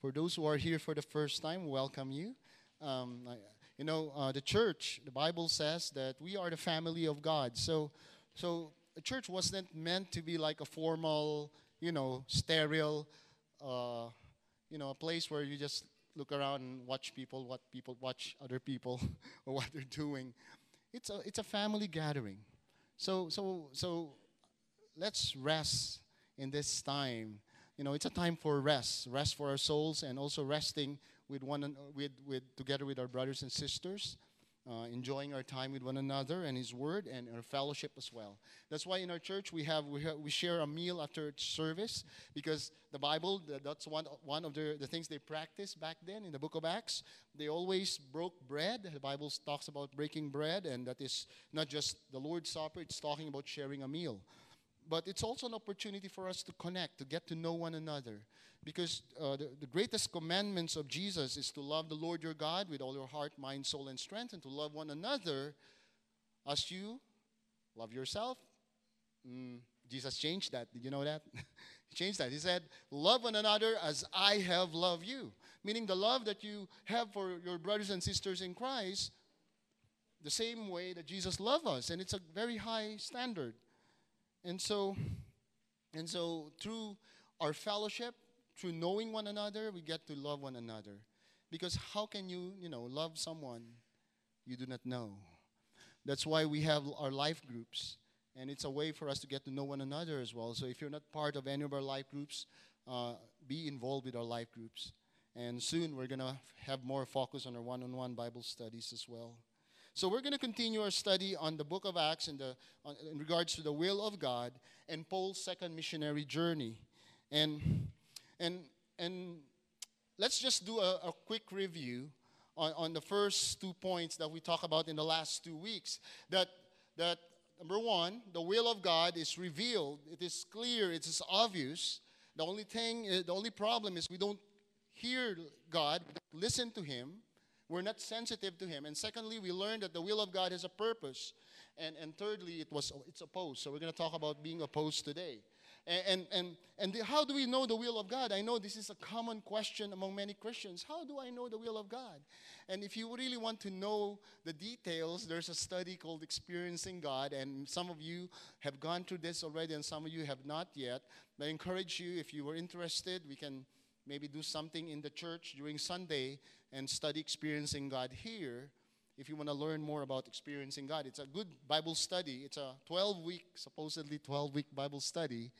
For those who are here for the first time, welcome you. Um, I, you know, uh, the church, the Bible says that we are the family of God. So, so a church wasn't meant to be like a formal, you know, sterile, uh, you know, a place where you just look around and watch people, what people watch other people, or what they're doing. It's a it's a family gathering. So so so, let's rest in this time. You know, it's a time for rest, rest for our souls, and also resting with one with with together with our brothers and sisters uh, enjoying our time with one another and His Word and our fellowship as well. That's why in our church we have we, have, we share a meal after service because the Bible that's one one of the, the things they practiced back then in the Book of Acts. They always broke bread. The Bible talks about breaking bread, and that is not just the Lord's Supper. It's talking about sharing a meal but it's also an opportunity for us to connect, to get to know one another. Because uh, the, the, greatest commandments of Jesus is to love the Lord your God with all your heart, mind, soul, and strength, and to love one another as you love yourself. Mm, Jesus changed that. Did you know that? he changed that. He said, Love one another as I have loved you. Meaning the love that you have for your brothers and sisters in Christ, the same way that Jesus loved us. And it's a very high standard. And so, and so through our fellowship, through knowing one another, we get to love one another. Because how can you, you know, love someone you do not know? That's why we have our life groups. And it's a way for us to get to know one another as well. So if you're not part of any of our life groups, uh, be involved with our life groups. And soon we're going to have more focus on our one on one Bible studies as well. So we're going to continue our study on the book of Acts in, the, on, in regards to the will of God and Paul's second missionary journey. And, and, and let's just do a, a quick review on, on the first two points that we talked about in the last two weeks. That, that number one, the will of God is revealed, it is clear, it is obvious. The only thing, eh, the only problem is we don't hear God, listen to Him. We're not sensitive to Him. And secondly, we learned that the will of God has a purpose. And, and thirdly, it was, it's opposed. So we're going to talk about being opposed today. And, and, and, the, how do we know the will of God? I know this is a common question among many Christians. How do I know the will of God? And if you really want to know the details, there's a study called Experiencing God. And some of you have gone through this already, and some of you have not yet. But I encourage you, if you were interested, we can maybe do something in the church during Sunday and study experiencing God here. If you want to learn more about experiencing God, it's a good Bible study. It's a 12 week, supposedly 12 week Bible study.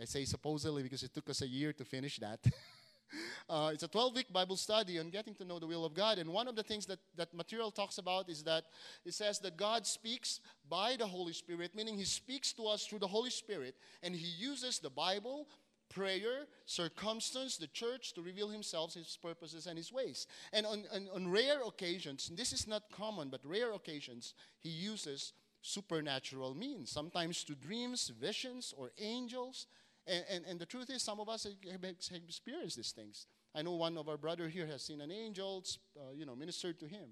I say supposedly because it took us a year to finish that. uh, it's a 12 week Bible study on getting to know the will of God. And one of the things that that material talks about is that it says that God speaks by the Holy Spirit, meaning He speaks to us through the Holy Spirit, and He uses the Bible, prayer, circumstance, the church to reveal himself, his purposes, and his ways. And on, on, on rare occasions, this is not common, but rare occasions, he uses supernatural means, sometimes to dreams, visions, or angels. And, and, and the truth is, some of us have experienced these things. I know one of our brother here has seen an angel, uh, you know, ministered to him.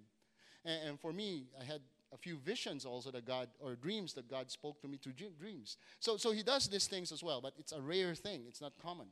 And, and for me, I had a few visions also that God, or dreams that God spoke to me through dreams. So, so he does these things as well, but it's a rare thing. It's not common.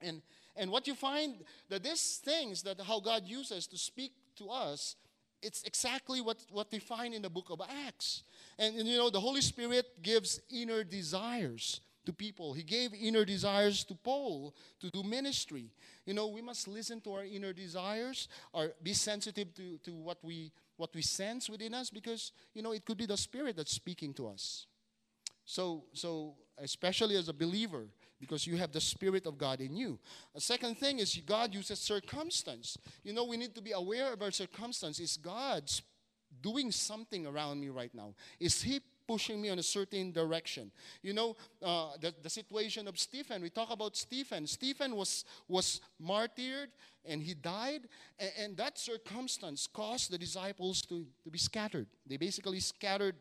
And, and what you find that these things that how God uses to speak to us, it's exactly what, what we find in the book of Acts. And, and you know, the Holy Spirit gives inner desires to people. He gave inner desires to Paul to do ministry. You know, we must listen to our inner desires or be sensitive to, to what we what we sense within us because you know it could be the spirit that's speaking to us. So so especially as a believer because you have the spirit of God in you. A second thing is God uses circumstance. You know we need to be aware of our circumstance. Is God's doing something around me right now? Is he pushing me in a certain direction. You know, uh, the, the situation of Stephen, we talk about Stephen. Stephen was, was martyred and he died, and, and that circumstance caused the disciples to, to be scattered. They basically scattered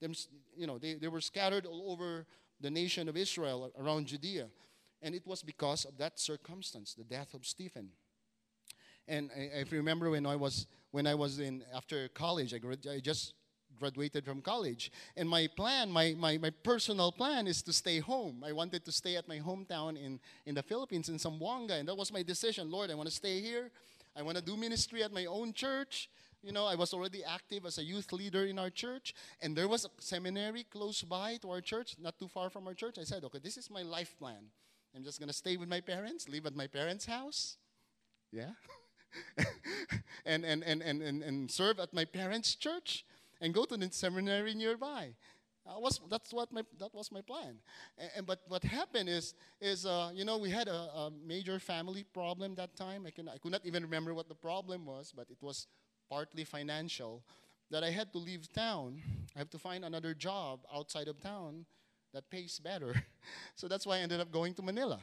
them, you know, they, they were scattered all over the nation of Israel around Judea. And it was because of that circumstance, the death of Stephen. And I, I remember when I was when I was in after college, I, I just graduated from college. And my plan, my, my, my personal plan is to stay home. I wanted to stay at my hometown in, in the Philippines, in Zamboanga. And that was my decision. Lord, I want to stay here. I want to do ministry at my own church. You know, I was already active as a youth leader in our church, and there was a seminary close by to our church, not too far from our church. I said, okay, this is my life plan. I'm just going to stay with my parents, live at my parents' house. Yeah. and, and, and, and, and, and serve at my parents' church and go to the seminary nearby. Uh, was, that's what my, that was my plan. And, and but what happened is, is uh, you know, we had a, a, major family problem that time. I, can, I could not even remember what the problem was, but it was partly financial. That I had to leave town. I have to find another job outside of town that pays better. so that's why I ended up going to Manila.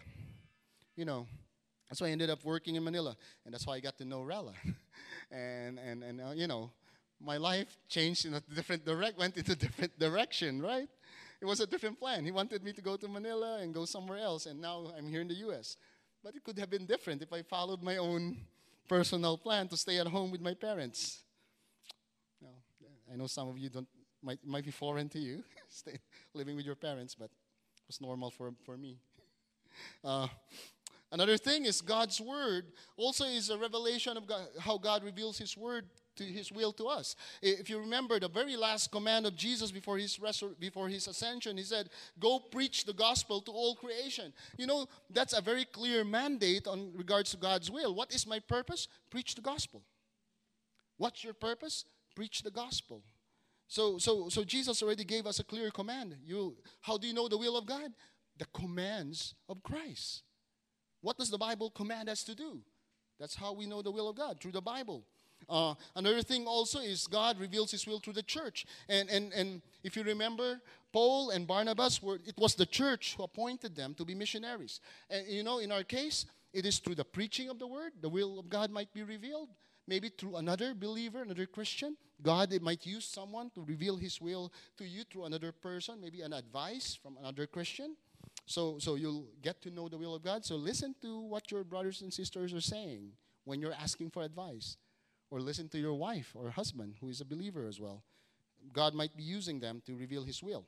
You know, that's why I ended up working in Manila, and that's why I got to know Rella. and and and uh, you know, my life changed in a different direct went into a different direction, right? It was a different plan. He wanted me to go to Manila and go somewhere else, and now I'm here in the U.S. But it could have been different if I followed my own personal plan to stay at home with my parents. Now, I know some of you don't might might be foreign to you, stay, living with your parents, but it was normal for for me. Uh, Another thing is God's word also is a revelation of God, how God reveals his word to his will to us. If you remember the very last command of Jesus before his resur- before his ascension, he said, "Go preach the gospel to all creation." You know, that's a very clear mandate on regards to God's will. What is my purpose? Preach the gospel. What's your purpose? Preach the gospel. So so so Jesus already gave us a clear command. You how do you know the will of God? The commands of Christ. What does the Bible command us to do? That's how we know the will of God, through the Bible. Uh, another thing also is God reveals His will through the church. And, and, and if you remember, Paul and Barnabas, were, it was the church who appointed them to be missionaries. And you know, in our case, it is through the preaching of the word, the will of God might be revealed. Maybe through another believer, another Christian. God might use someone to reveal His will to you through another person, maybe an advice from another Christian. So, so you'll get to know the will of God. So listen to what your brothers and sisters are saying when you're asking for advice. Or listen to your wife or husband who is a believer as well. God might be using them to reveal His will.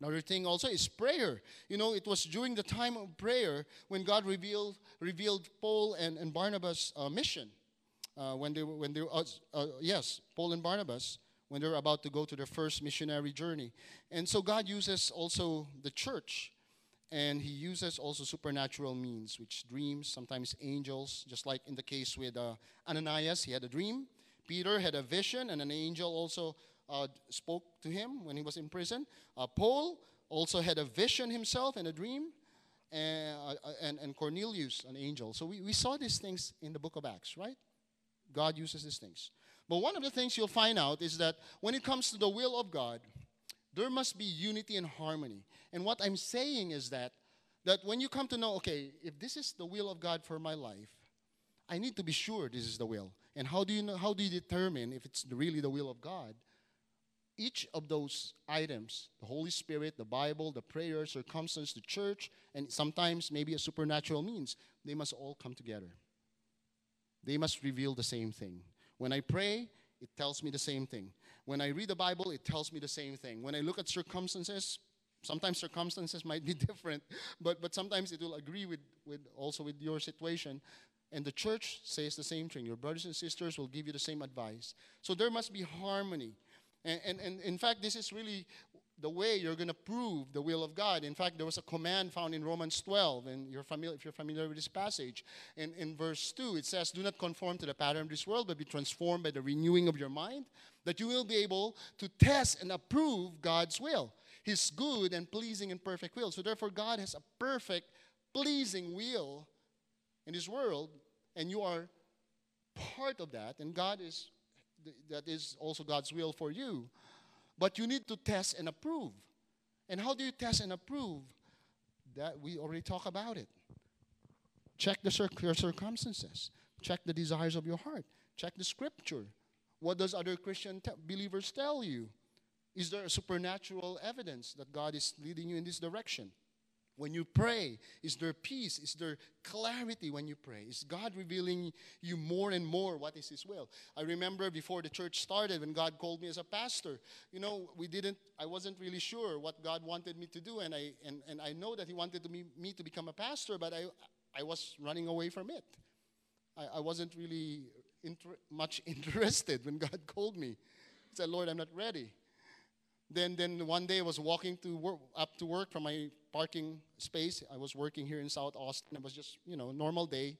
Another thing also is prayer. You know, it was during the time of prayer when God revealed revealed Paul and, and Barnabas' uh, mission. Uh, when they when they uh, uh, yes, Paul and Barnabas, when they were about to go to their first missionary journey. And so God uses also the church and he uses also supernatural means, which dreams, sometimes angels, just like in the case with uh, Ananias, he had a dream. Peter had a vision, and an angel also uh, spoke to him when he was in prison. Uh, Paul also had a vision himself and a dream, and, uh, uh, and, and Cornelius, an angel. So we, we saw these things in the book of Acts, right? God uses these things. But one of the things you'll find out is that when it comes to the will of God, there must be unity and harmony. And what I'm saying is that that when you come to know, okay, if this is the will of God for my life, I need to be sure this is the will. And how do you know how do you determine if it's really the will of God? Each of those items, the Holy Spirit, the Bible, the prayer, circumstance, the church, and sometimes maybe a supernatural means, they must all come together. They must reveal the same thing. When I pray, it tells me the same thing. When I read the Bible, it tells me the same thing. When I look at circumstances, sometimes circumstances might be different, but, but sometimes it will agree with, with also with your situation. And the church says the same thing. Your brothers and sisters will give you the same advice. So there must be harmony. And, and, and in fact, this is really the way you're going to prove the will of God. In fact, there was a command found in Romans 12, and you're familiar, if you're familiar with this passage. In, in verse 2, it says, Do not conform to the pattern of this world, but be transformed by the renewing of your mind, that you will be able to test and approve God's will, His good and pleasing and perfect will. So, therefore, God has a perfect, pleasing will in His world, and you are part of that, and God is that is also God's will for you. But you need to test and approve. And how do you test and approve? That we already talk about it. Check the cir- your circumstances. Check the desires of your heart. Check the scripture. What does other Christian te- believers tell you? Is there supernatural evidence that God is leading you in this direction? when you pray? Is there peace? Is there clarity when you pray? Is God revealing you more and more what is His will? I remember before the church started, when God called me as a pastor, you know, we didn't, I wasn't really sure what God wanted me to do, and I, and, and I know that He wanted to me, me to become a pastor, but I, I was running away from it. I, I wasn't really inter- much interested when God called me. I said, Lord, I'm not ready. Then, then one day I was walking to work, up to work from my parking space. I was working here in South Austin. It was just, you know, normal day,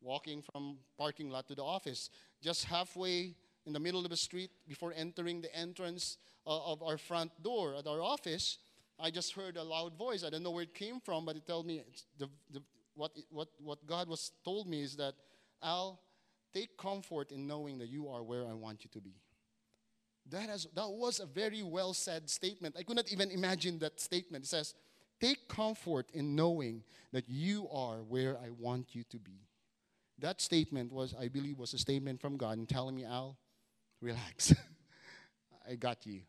walking from parking lot to the office. Just halfway in the middle of the street, before entering the entrance uh, of our front door at our office, I just heard a loud voice. I don't know where it came from, but it told me the, the, what, what, what God was told me is that, Al, take comfort in knowing that you are where I want you to be. That, has, that was a very well said statement. I could not even imagine that statement. It says, Take comfort in knowing that you are where I want you to be. That statement was, I believe, was a statement from God and telling me, Al, relax. I got you.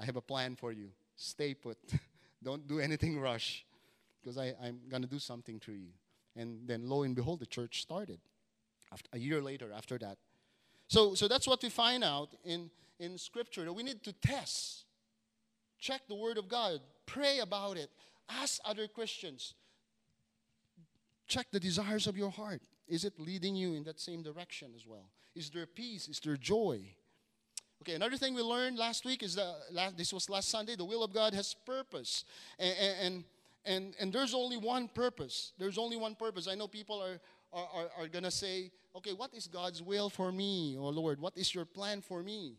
I have a plan for you. Stay put. Don't do anything rush because I'm going to do something through you. And then, lo and behold, the church started after, a year later after that. So, so that's what we find out in, in Scripture that we need to test, check the Word of God, pray about it, Ask other Christians. Check the desires of your heart. Is it leading you in that same direction as well? Is there peace? Is there joy? Okay, another thing we learned last week is that this was last Sunday. The will of God has purpose, and, and and and there's only one purpose. There's only one purpose. I know people are are, are, are gonna say, okay, what is God's will for me, oh Lord? What is your plan for me?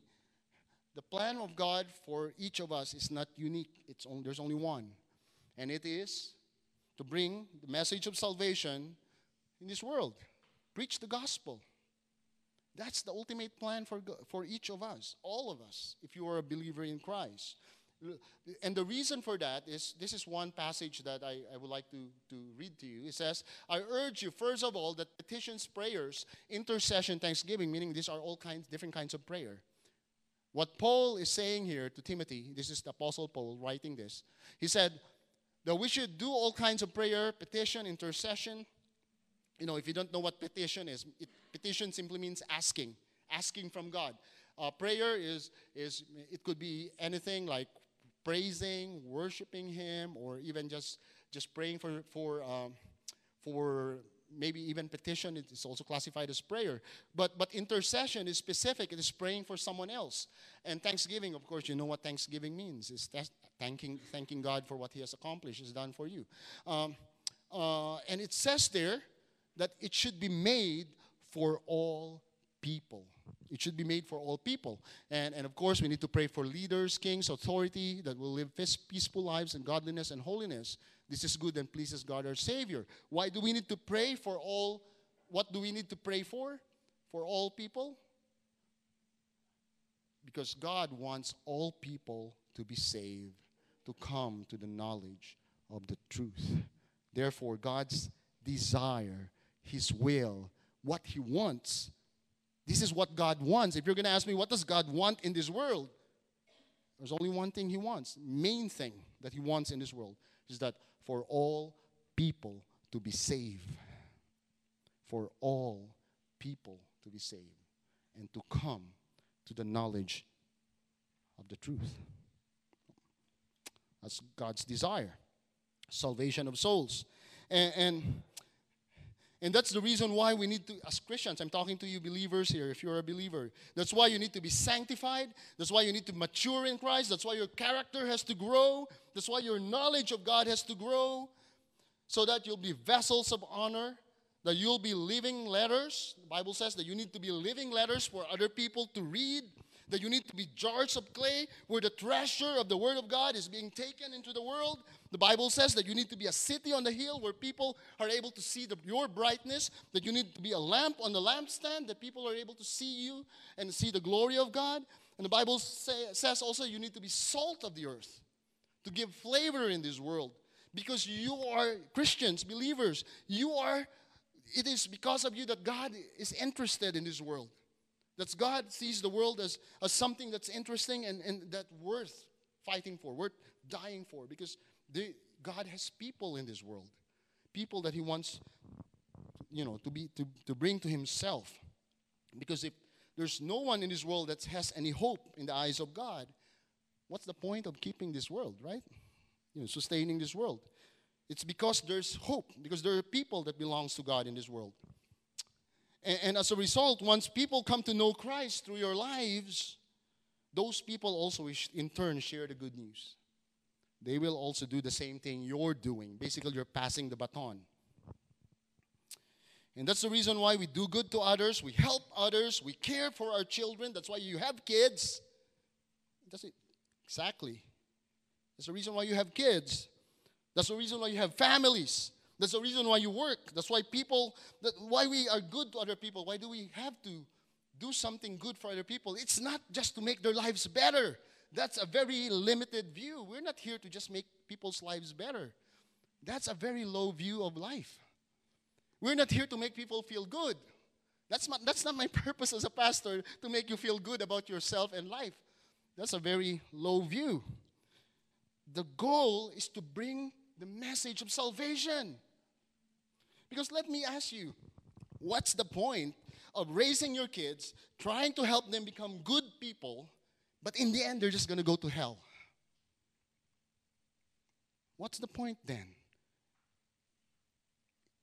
The plan of God for each of us is not unique. It's only, there's only one and it is to bring the message of salvation in this world. Preach the gospel. That's the ultimate plan for, for each of us, all of us, if you are a believer in Christ. And the reason for that is this is one passage that I, I would like to, to read to you. It says, I urge you, first of all, that petitions, prayers, intercession, thanksgiving, meaning these are all kinds, different kinds of prayer. What Paul is saying here to Timothy, this is the Apostle Paul writing this. He said, that we should do all kinds of prayer, petition, intercession. You know, if you don't know what petition is, it, petition simply means asking, asking from God. Uh, prayer is, is, it could be anything like praising, worshiping Him, or even just, just praying for, for, um, for maybe even petition it's also classified as prayer. But but intercession is specific. It is praying for someone else. And thanksgiving of course you know what thanksgiving means. Is thanking thanking god for what he has accomplished has done for you. Um, uh, and it says there that it should be made for all people it should be made for all people and, and of course we need to pray for leaders kings authority that will live peaceful lives in godliness and holiness this is good and pleases God our Savior. Why do we need to pray for all? What do we need to pray for? For all people? Because God wants all people to be saved, to come to the knowledge of the truth. Therefore, God's desire, His will, what He wants, this is what God wants. If you're going to ask me, what does God want in this world? There's only one thing He wants, main thing that He wants in this world is that for all people to be saved. For all people to be saved and to come to the knowledge of the truth. That's God's desire salvation of souls. And, and, and, that's the reason why we need to, as Christians, I'm talking to you believers here, if you're a believer, that's why you need to be sanctified. That's why you need to mature in Christ. That's why your character has to grow. That's why your knowledge of God has to grow so that you'll be vessels of honor, that you'll be living letters. The Bible says that you need to be living letters for other people to read, that you need to be jars of clay where the treasure of the Word of God is being taken into the world. The Bible says that you need to be a city on the hill where people are able to see the, your brightness, that you need to be a lamp on the lampstand, that people are able to see you and see the glory of God. And the Bible say, says also you need to be salt of the earth to give flavor in this world because you are Christians, believers. You are, it is because of you that God is interested in this world. That God sees the world as, as something that's interesting and, and that worth fighting for, worth dying for. Because the, God has people in this world, people that He wants, you know, to be to, to bring to Himself. Because if there's no one in this world that has any hope in the eyes of God, what's the point of keeping this world, right? You know, sustaining this world. It's because there's hope, because there are people that belongs to God in this world. And, and as a result, once people come to know Christ through your lives, those people also in turn share the good news. They will also do the same thing you're doing. Basically, you're passing the baton. And that's the reason why we do good to others, we help others, we care for our children. That's why you have kids. That's it. Exactly. That's the reason why you have kids. That's the reason why you have families. That's the reason why you work. That's why people, that why we are good to other people. Why do we have to do something good for other people? It's not just to make their lives better. That's a very limited view. We're not here to just make people's lives better. That's a very low view of life. We're not here to make people feel good. That's not, that's not my purpose as a pastor to make you feel good about yourself and life. That's a very low view. The goal is to bring the message of salvation. Because let me ask you, what's the point of raising your kids, trying to help them become good people, but in the end they're just going to go to hell? What's the point then?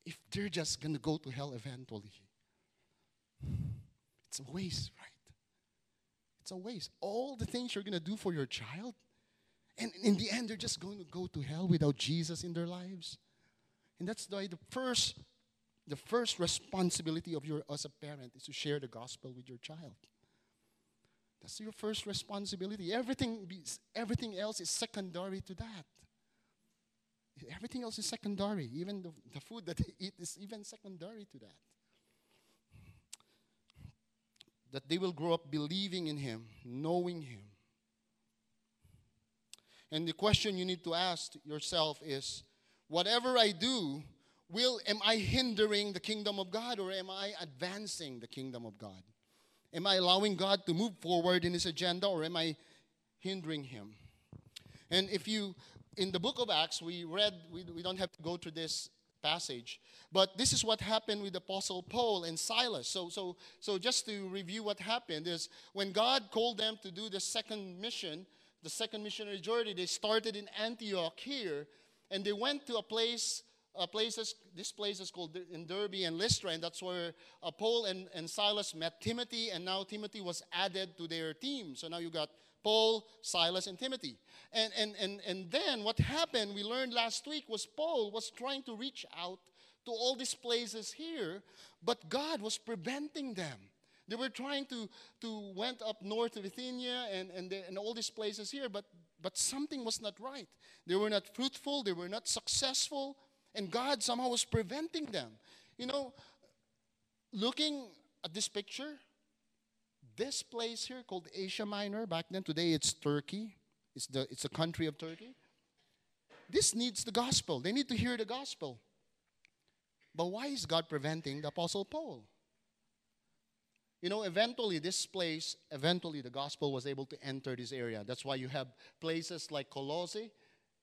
If they're just going to go to hell eventually, it's a waste, right? It's a waste. All the things you're going to do for your child, and in the end, they're just going to go to hell without Jesus in their lives. And that's why the first, the first responsibility of your as a parent is to share the gospel with your child. That's your first responsibility. Everything, everything else is secondary to that. Everything else is secondary. Even the, the food that they eat is even secondary to that. That they will grow up believing in Him, knowing Him, and the question you need to ask yourself is whatever I do, will am I hindering the kingdom of God or am I advancing the kingdom of God? Am I allowing God to move forward in his agenda or am I hindering him? And if you in the book of Acts, we read, we, we don't have to go through this passage. But this is what happened with Apostle Paul and Silas. So, so, so just to review what happened is when God called them to do the second mission, the second missionary journey, they started in Antioch here, and they went to a place, places, this place is called in Derbe and Lystra, and that's where uh, Paul and, and Silas met Timothy, and now Timothy was added to their team. So now you got Paul, Silas, and Timothy. And, and, and, and then what happened, we learned last week, was Paul was trying to reach out to all these places here, but God was preventing them. They were trying to, to went up north to Bithynia and, and, the, and all these places here, but, but something was not right. They were not fruitful, they were not successful, and God somehow was preventing them. You know, looking at this picture, this place here called Asia Minor, back then, today it's Turkey. It's, the, it's a country of Turkey. This needs the gospel. They need to hear the gospel. But why is God preventing the Apostle Paul? You know, eventually, this place, eventually, the gospel was able to enter this area. That's why you have places like Colossae,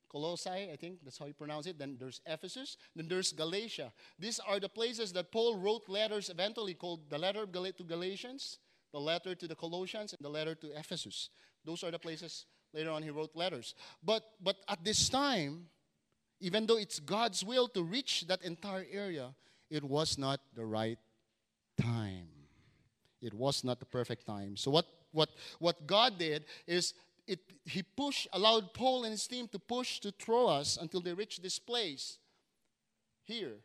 Colossae, I think that's how you pronounce it. Then there's Ephesus. Then there's Galatia. These are the places that Paul wrote letters eventually called the letter to Galatians, the letter to the Colossians, and the letter to Ephesus. Those are the places later on he wrote letters. But, but at this time, even though it's God's will to reach that entire area, it was not the right time. It was not the perfect time. So what what what God did is it he pushed allowed Paul and his team to push to Troas until they reached this place here.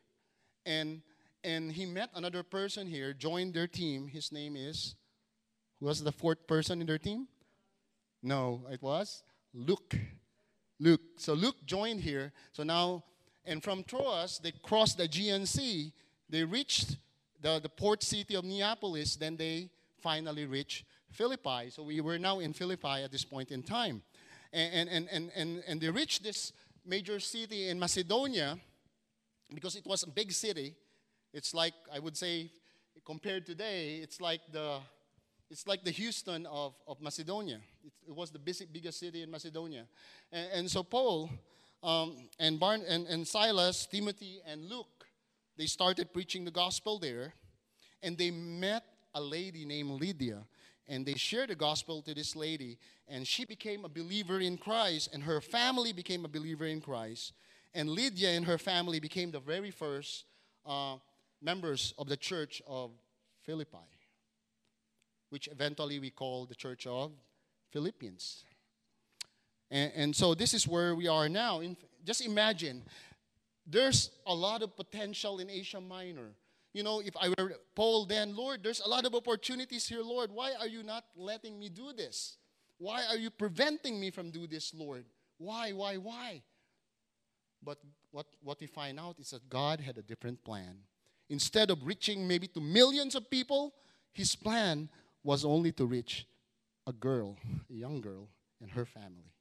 And and he met another person here, joined their team. His name is who was the fourth person in their team? No, it was Luke. Luke. So Luke joined here. So now, and from Troas, they crossed the Sea. They reached the, the port city of Neapolis, then they finally reach Philippi. So we were now in Philippi at this point in time. And, and, and, and, and they reached this major city in Macedonia because it was a big city. It's like, I would say, compared today, it's like the, it's like the Houston of, of Macedonia. It, it was the biggest city in Macedonia. And, and so Paul um, and, Barn, and, and Silas, Timothy, and Luke, they started preaching the gospel there. And they met a lady named Lydia. And they shared the gospel to this lady. And she became a believer in Christ. And her family became a believer in Christ. And Lydia and her family became the very first uh, members of the church of Philippi, which eventually we call the church of Philippians. And, and so this is where we are now. In, just imagine, there's a lot of potential in Asia Minor. You know, if I were Paul, then, Lord, there's a lot of opportunities here, Lord. Why are you not letting me do this? Why are you preventing me from do this, Lord? Why, why, why? But what, what we find out is that God had a different plan. Instead of reaching maybe to millions of people, his plan was only to reach a girl, a young girl, and her family.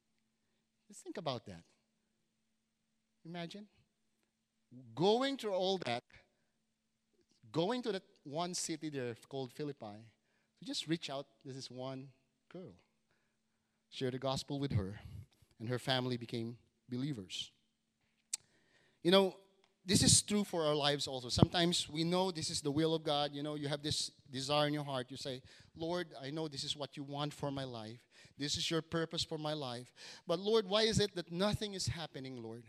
Just think about that. Imagine going through all that, going to that one city there called Philippi, to just reach out this one girl, share the gospel with her, and her family became believers. You know, this is true for our lives also. Sometimes we know this is the will of God. You know, you have this desire in your heart. You say, Lord, I know this is what you want for my life. This is your purpose for my life. But Lord, why is it that nothing is happening, Lord?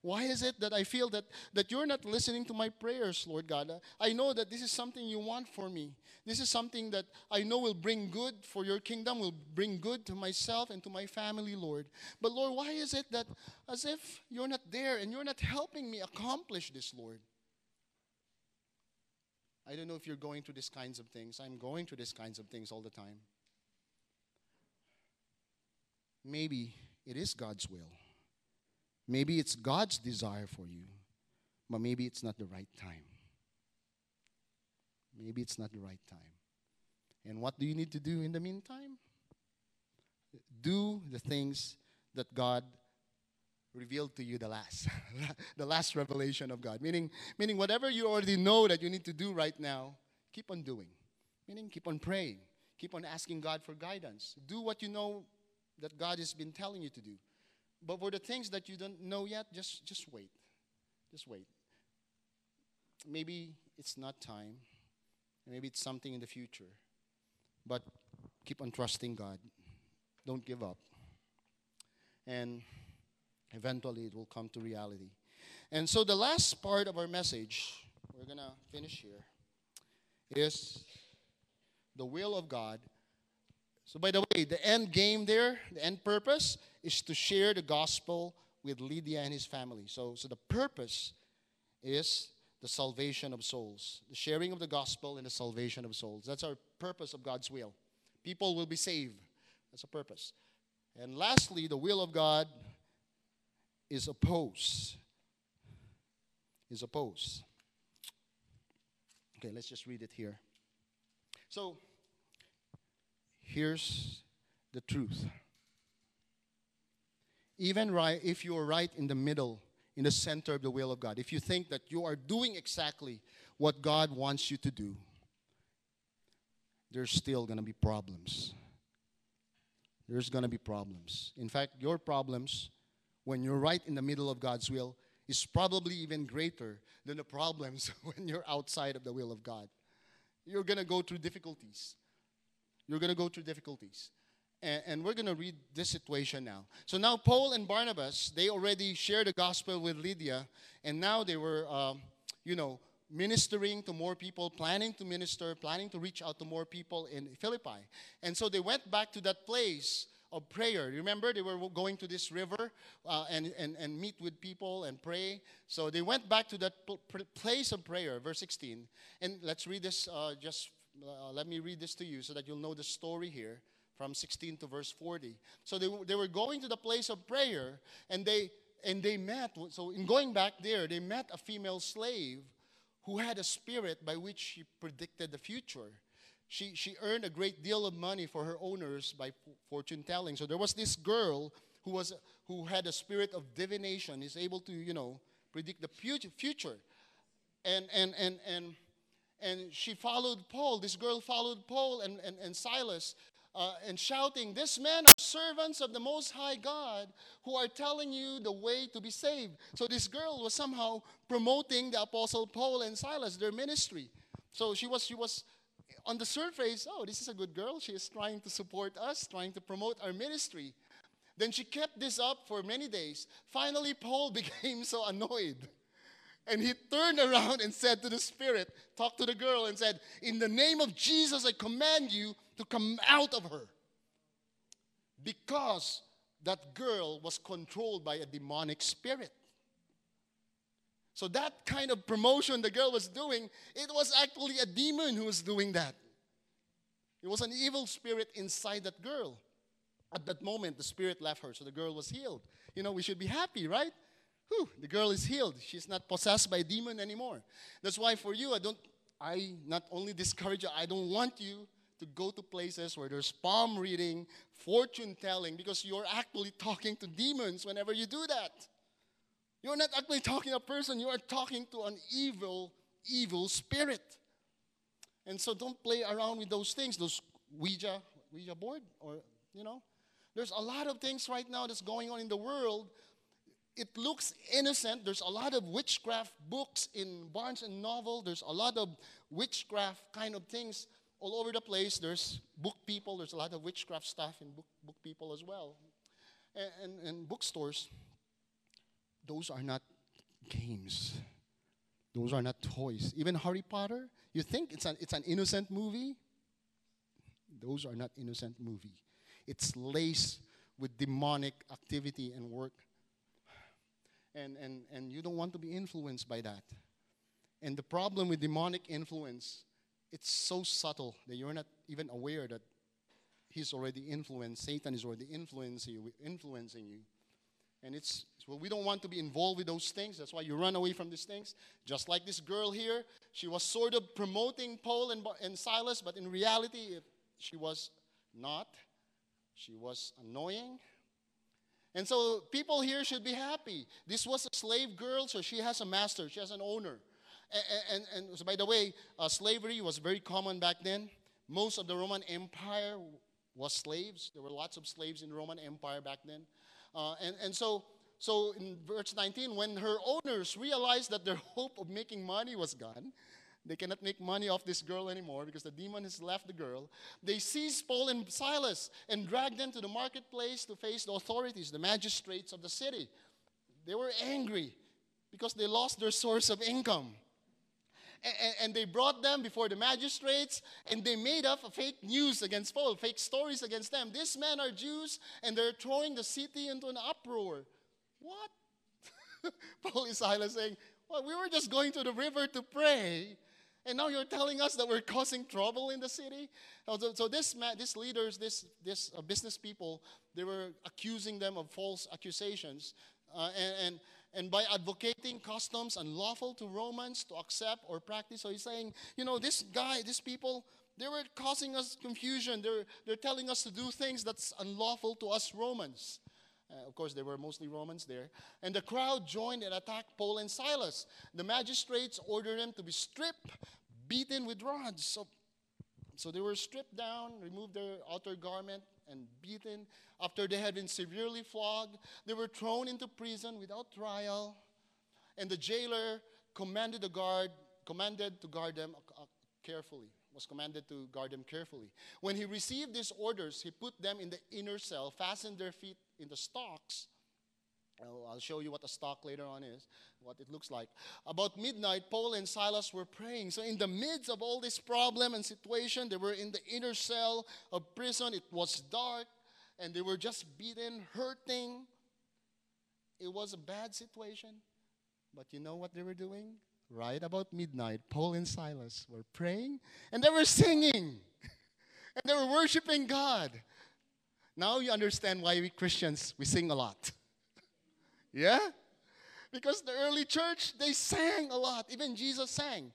Why is it that I feel that, that you're not listening to my prayers, Lord God? I know that this is something you want for me. This is something that I know will bring good for your kingdom, will bring good to myself and to my family, Lord. But Lord, why is it that as if you're not there and you're not helping me accomplish this, Lord? I don't know if you're going through these kinds of things. I'm going through these kinds of things all the time. Maybe it is God's will. Maybe it's God's desire for you, but maybe it's not the right time. Maybe it's not the right time. And what do you need to do in the meantime? Do the things that God revealed to you the last the last revelation of God. Meaning meaning whatever you already know that you need to do right now, keep on doing. Meaning keep on praying. Keep on asking God for guidance. Do what you know that God has been telling you to do. But for the things that you don't know yet, just, just wait. Just wait. Maybe it's not time. Maybe it's something in the future. But keep on trusting God. Don't give up. And eventually it will come to reality. And so the last part of our message, we're going to finish here, is the will of God so, by the way, the end game there, the end purpose is to share the gospel with Lydia and his family. So, so the purpose is the salvation of souls, the sharing of the gospel and the salvation of souls. That's our purpose of God's will. People will be saved. That's a purpose. And lastly, the will of God is opposed. Is opposed. Okay, let's just read it here. So, here's the truth. Even right, if you are right in the middle, in the center of the will of God, if you think that you are doing exactly what God wants you to do, there's still going to be problems. There's going to be problems. In fact, your problems, when you're right in the middle of God's will, is probably even greater than the problems when you're outside of the will of God. You're going to go through difficulties. You're going to go through difficulties. And, and we're going to read this situation now. So now, Paul and Barnabas, they already shared the gospel with Lydia, and now they were, um, you know, ministering to more people, planning to minister, planning to reach out to more people in Philippi. And so they went back to that place of prayer. Remember, they were going to this river uh, and, and, and meet with people and pray. So they went back to that place of prayer, verse 16. And let's read this uh, just uh, let me read this to you so that you'll know the story here from 16 to verse 40. So they, they were going to the place of prayer and they and they met so in going back there they met a female slave who had a spirit by which she predicted the future. She she earned a great deal of money for her owners by fortune telling. So there was this girl who was who had a spirit of divination, is able to, you know, predict the future. And and and and and she followed Paul. This girl followed Paul and, and, and Silas uh, and shouting, These men are servants of the Most High God who are telling you the way to be saved. So this girl was somehow promoting the Apostle Paul and Silas, their ministry. So she was, she was on the surface, oh, this is a good girl. She is trying to support us, trying to promote our ministry. Then she kept this up for many days. Finally, Paul became so annoyed. And he turned around and said to the Spirit, talked to the girl, and said, In the name of Jesus, I command you to come out of her. Because that girl was controlled by a demonic spirit. So, that kind of promotion the girl was doing, it was actually a demon who was doing that. It was an evil spirit inside that girl. At that moment, the spirit left her, so the girl was healed. You know, we should be happy, right? Whew, the girl is healed. She's not possessed by a demon anymore. That's why for you, I don't, I not only discourage you, I don't want you to go to places where there's palm reading, fortune telling, because you're actually talking to demons whenever you do that. You're not actually talking to a person, you are talking to an evil, evil spirit. And so don't play around with those things, those Ouija, Ouija board, or, you know. There's a lot of things right now that's going on in the world. It looks innocent. There's a lot of witchcraft books in Barnes and Noble. There's a lot of witchcraft kind of things all over the place. There's book people. There's a lot of witchcraft stuff in book, book people as well. And, and, and bookstores those are not games. Those are not toys. Even Harry Potter, you think it's an, it's an innocent movie? Those are not innocent movie. It's laced with demonic activity and work. And, and, and you don't want to be influenced by that. And the problem with demonic influence, it's so subtle that you're not even aware that he's already influenced, Satan is already influencing you, influencing you. And it's, well, we don't want to be involved with those things. That's why you run away from these things. Just like this girl here, she was sort of promoting Paul and, and Silas, but in reality, she was not. She was annoying. And so people here should be happy. This was a slave girl, so she has a master, she has an owner. And, and, and so by the way, uh, slavery was very common back then. Most of the Roman Empire was slaves. There were lots of slaves in the Roman Empire back then. Uh, and, and so, so in verse 19, when her owners realized that their hope of making money was gone, they cannot make money off this girl anymore because the demon has left the girl. They seize Paul and Silas and drag them to the marketplace to face the authorities, the magistrates of the city. They were angry because they lost their source of income. And, they brought them before the magistrates and they made up fake news against Paul, fake stories against them. These men are Jews and they're throwing the city into an uproar. What? Paul and Silas saying, Well, we were just going to the river to pray. And now you're telling us that we're causing trouble in the city? So, so this man, these leaders, this, this uh, business people, they were accusing them of false accusations. Uh, and, and and by advocating customs unlawful to Romans to accept or practice. So he's saying, you know, this guy, these people, they were causing us confusion. They're, they're telling us to do things that's unlawful to us Romans. Uh, of course, there were mostly Romans there. And the crowd joined and attacked Paul and Silas. The magistrates ordered them to be stripped, beaten with rods. So, so they were stripped down, removed their outer garment, and beaten. After they had been severely flogged, they were thrown into prison without trial. And the jailer commanded the guard, commanded to guard them uh, carefully, was commanded to guard them carefully. When he received these orders, he put them in the inner cell, fastened their feet in the stocks. I'll show you what a stock later on is, what it looks like. About midnight, Paul and Silas were praying. So, in the midst of all this problem and situation, they were in the inner cell of prison. It was dark and they were just beaten, hurting. It was a bad situation. But you know what they were doing? Right about midnight, Paul and Silas were praying and they were singing and they were worshiping God. Now you understand why we Christians we sing a lot. yeah? Because the early church they sang a lot. Even Jesus sang.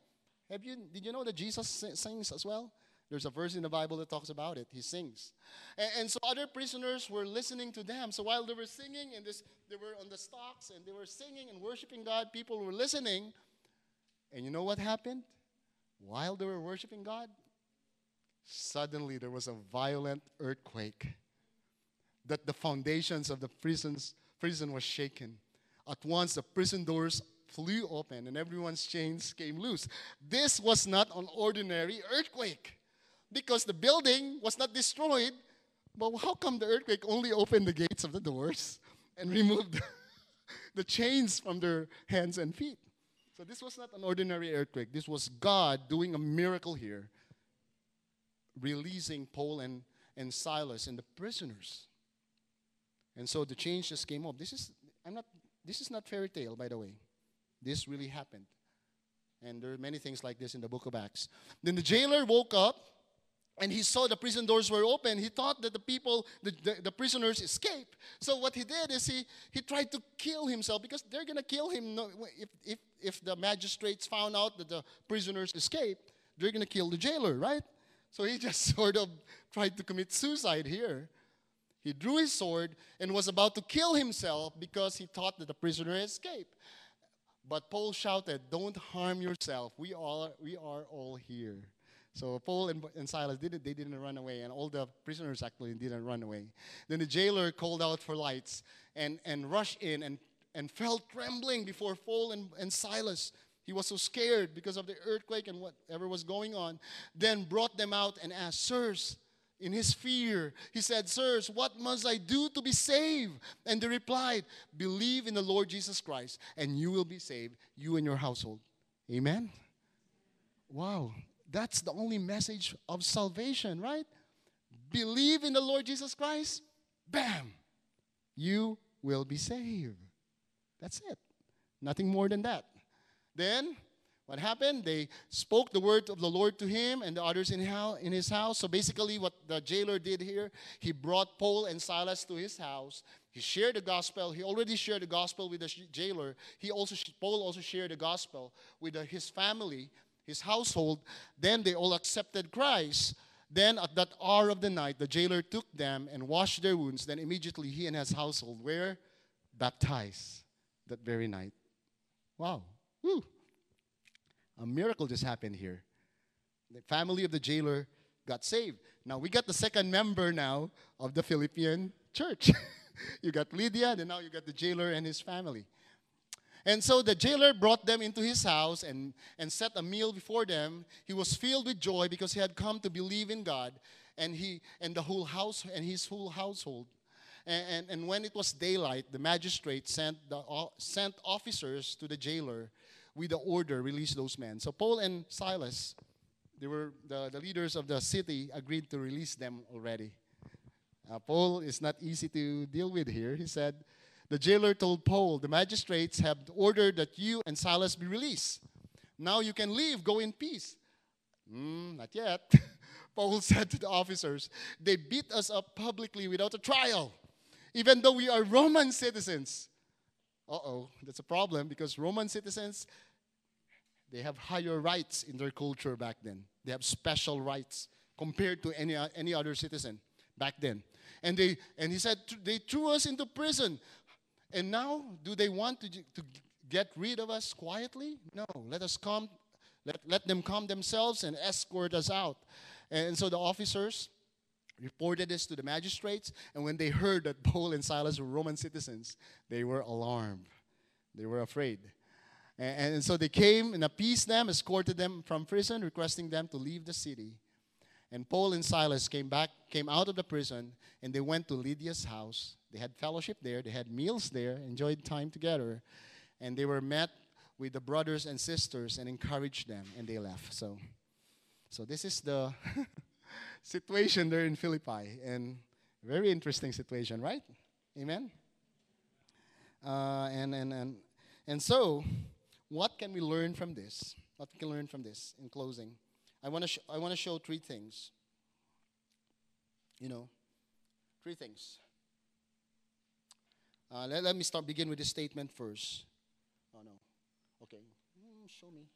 Have you did you know that Jesus sings as well? There's a verse in the Bible that talks about it. He sings. And, and, so other prisoners were listening to them. So while they were singing and this, they were on the stocks and they were singing and worshiping God, people were listening. And you know what happened? While they were worshiping God, suddenly there was a violent earthquake. that the foundations of the prisons, prison was shaken. At once, the prison doors flew open and everyone's chains came loose. This was not an ordinary earthquake because the building was not destroyed. But how come the earthquake only opened the gates of the doors and removed the chains from their hands and feet? So this was not an ordinary earthquake. This was God doing a miracle here, releasing Paul and, and Silas and the prisoners. And so the change just came up. This is I'm not this is not fairy tale, by the way. This really happened. And there are many things like this in the book of Acts. Then the jailer woke up and he saw the prison doors were open. He thought that the people, the, the, the prisoners, escaped. So what he did is he, he tried to kill himself because they're going to kill him if, if, if the magistrates found out that the prisoners escaped. They're going to kill the jailer, right? So he just sort of tried to commit suicide here. He drew his sword and was about to kill himself because he thought that the prisoner escaped. But Paul shouted, Don't harm yourself. We, all, we are all here. So Paul and, and Silas didn't, they didn't run away, and all the prisoners actually didn't run away. Then the jailer called out for lights and, and rushed in and, and fell trembling before Paul and, and Silas. He was so scared because of the earthquake and whatever was going on. Then brought them out and asked, Sirs, in his fear, he said, Sirs, what must I do to be saved? And they replied, Believe in the Lord Jesus Christ, and you will be saved, you and your household. Amen? Wow, that's the only message of salvation, right? Believe in the Lord Jesus Christ, bam, you will be saved. That's it. Nothing more than that. Then what happened? They spoke the word of the Lord to him and the others in, his house. So basically, what the jailer did here, he brought Paul and Silas to his house. He shared the gospel. He already shared the gospel with the jailer. He also Paul also shared the gospel with his family, his household. Then they all accepted Christ. Then at that hour of the night, the jailer took them and washed their wounds. Then immediately he and his household were baptized that very night. Wow. Woo. A miracle just happened here. The family of the jailer got saved. Now we got the second member now of the Philippian church. you got Lydia, and now you got the jailer and his family. And so the jailer brought them into his house and, and set a meal before them. He was filled with joy because he had come to believe in God and he and the whole house and his whole household. And, and, and when it was daylight, the magistrate sent, the, sent officers to the jailer with the order, release those men. So Paul and Silas, they were the, the leaders of the city, agreed to release them already. Uh, Paul is not easy to deal with here. He said, The jailer told Paul, The magistrates have ordered that you and Silas be released. Now you can leave, go in peace. Mm, not yet. Paul said to the officers, They beat us up publicly without a trial, even though we are Roman citizens uh oh, that's a problem because Roman citizens, they have higher rights in their culture back then. They have special rights compared to any, any other citizen back then. And, they, and he said, they threw us into prison. And now, do they want to, to get rid of us quietly? No, let us come, let, let them come themselves and escort us out. And so the officers, reported this to the magistrates, and when they heard that Paul and Silas were Roman citizens, they were alarmed. They were afraid. And, and, so they came and appeased them, escorted them from prison, requesting them to leave the city. And Paul and Silas came back, came out of the prison, and they went to Lydia's house. They had fellowship there, they had meals there, enjoyed time together, and they were met with the brothers and sisters and encouraged them, and they left. So, so this is the situation there in Philippi. And very interesting situation, right? Amen? Uh, and, and, and, and so, what can we learn from this? What can we learn from this in closing? I want to sh- I want to show three things. You know, three things. Uh, let, let me start begin with this statement first. Oh no. Okay. Mm, show me.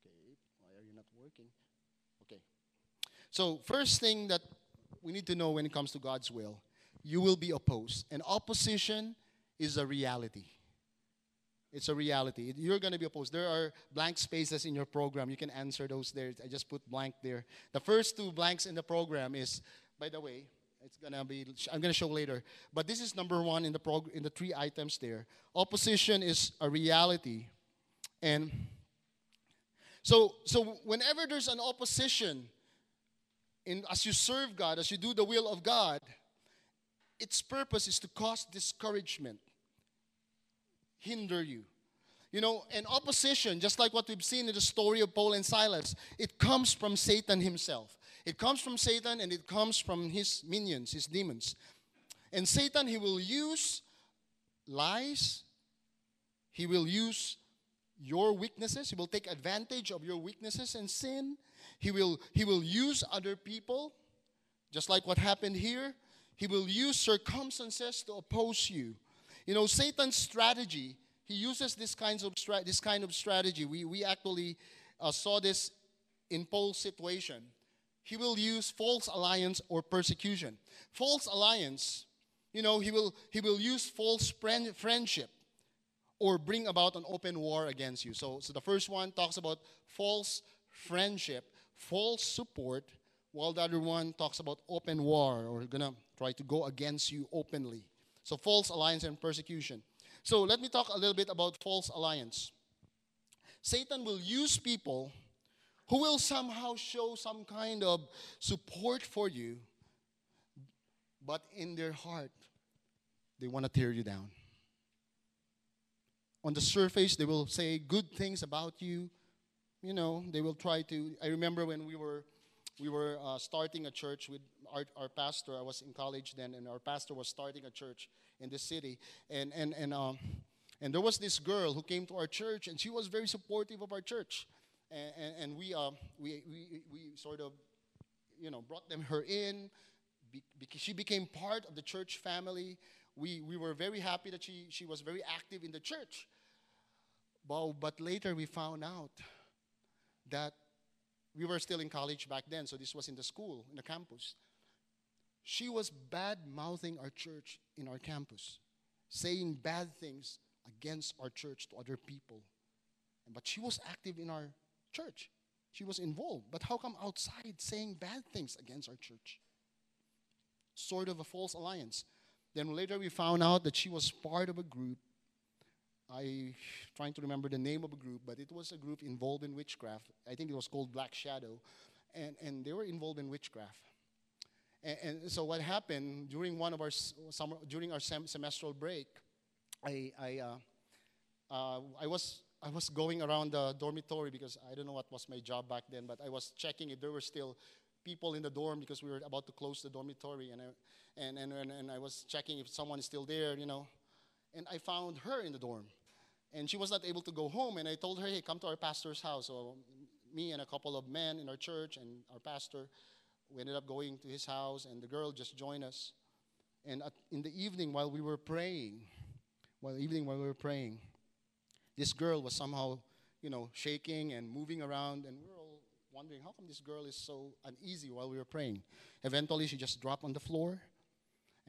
Okay. Why are you not working? Okay, so, first thing that we need to know when it comes to God's will, you will be opposed. And opposition is a reality. It's a reality. You're going to be opposed. There are blank spaces in your program. You can answer those there. I just put blank there. The first two blanks in the program is, by the way, It's gonna be. I'm gonna show later. But this is number one in the prog- in the three items there. Opposition is a reality, and so so whenever there's an opposition, in as you serve God, as you do the will of God, its purpose is to cause discouragement, hinder you. You know, and opposition, just like what we've seen in the story of Paul and Silas, it comes from Satan himself. It comes from Satan and it comes from his minions, his demons. And Satan, he will use lies, he will use your weaknesses, he will take advantage of your weaknesses and sin. He will, he will use other people, just like what happened here. He will use circumstances to oppose you. You know, Satan's strategy, he uses this, kinds of stra- this kind of strategy. We, we actually uh, saw this in Paul's situation he will use false alliance or persecution. False alliance, you know, he will he will use false friend, friendship or bring about an open war against you. So, so the first one talks about false friendship, false support, while the other one talks about open war or gonna try to go against you openly. So false alliance and persecution. So let me talk a little bit about false alliance. Satan will use people who will somehow show some kind of support for you, but in their heart, they want to tear you down. On the surface, they will say good things about you. You know, they will try to. I remember when we were we were uh, starting a church with our, our pastor. I was in college then, and our pastor was starting a church in the city. And and and um, and there was this girl who came to our church, and she was very supportive of our church and, and, and we, uh, we, we, we sort of, you know, brought them her in because she became part of the church family. We, we were very happy that she, she was very active in the church. But, but later we found out that we were still in college back then, so this was in the school, in the campus. She was bad mouthing our church in our campus, saying bad things against our church to other people. But she was active in our church. She was involved. But how come outside saying bad things against our church? Sort of a false alliance. Then later we found out that she was part of a group. I trying to remember the name of a group, but it was a group involved in witchcraft. I think it was called Black Shadow, and and they were involved in witchcraft. And, and so what happened during one of our summer during our sem- semestral break, I I uh, uh, I was I was going around the dormitory because I don't know what was my job back then, but I was checking if there were still people in the dorm because we were about to close the dormitory, and I, and, and, and, and I was checking if someone is still there, you know. And I found her in the dorm, and she was not able to go home. And I told her, "Hey, come to our pastor's house." So me and a couple of men in our church and our pastor, we ended up going to his house, and the girl just joined us. And at, in the evening, while we were praying, while evening while we were praying this girl was somehow, you know, shaking and moving around, and we were all wondering how come this girl is so uneasy while we were praying. Eventually, she just dropped on the floor,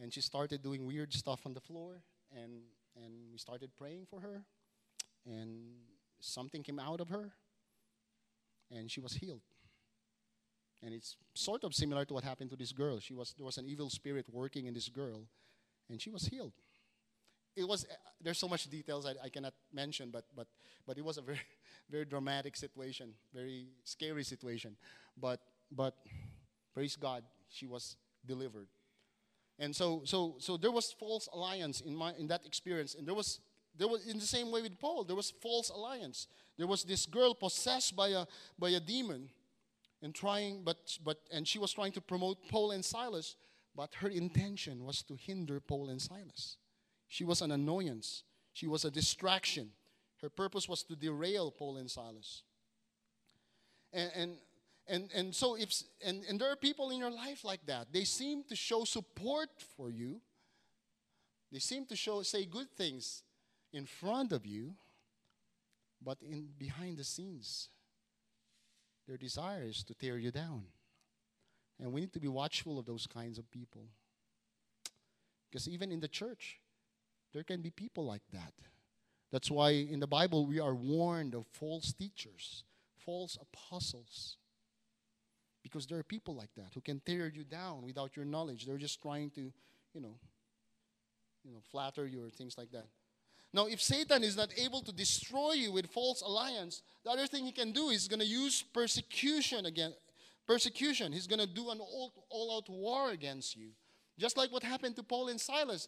and she started doing weird stuff on the floor, and and we started praying for her, and something came out of her, and she was healed. And it's sort of similar to what happened to this girl. She was there was an evil spirit working in this girl, and she was healed it was uh, there's so much details I, I, cannot mention, but but but it was a very very dramatic situation, very scary situation. But but praise God, she was delivered. And so so so there was false alliance in my in that experience, and there was there was in the same way with Paul, there was false alliance. There was this girl possessed by a by a demon, and trying but but and she was trying to promote Paul and Silas, but her intention was to hinder Paul and Silas. She was an annoyance, she was a distraction. Her purpose was to derail Paul and Silas. And, and, and, and so, if, and, and there are people in your life like that. They seem to show support for you, they seem to show, say good things in front of you, but in behind the scenes, their desire is to tear you down. And we need to be watchful of those kinds of people. Because even in the church, there can be people like that. That's why in the Bible we are warned of false teachers, false apostles. Because there are people like that who can tear you down without your knowledge. They're just trying to, you know, you know, flatter you or things like that. Now, if Satan is not able to destroy you with false alliance, the other thing he can do is going to use persecution again. Persecution. He's going to do an all, all-out war against you. Just like what happened to Paul and Silas.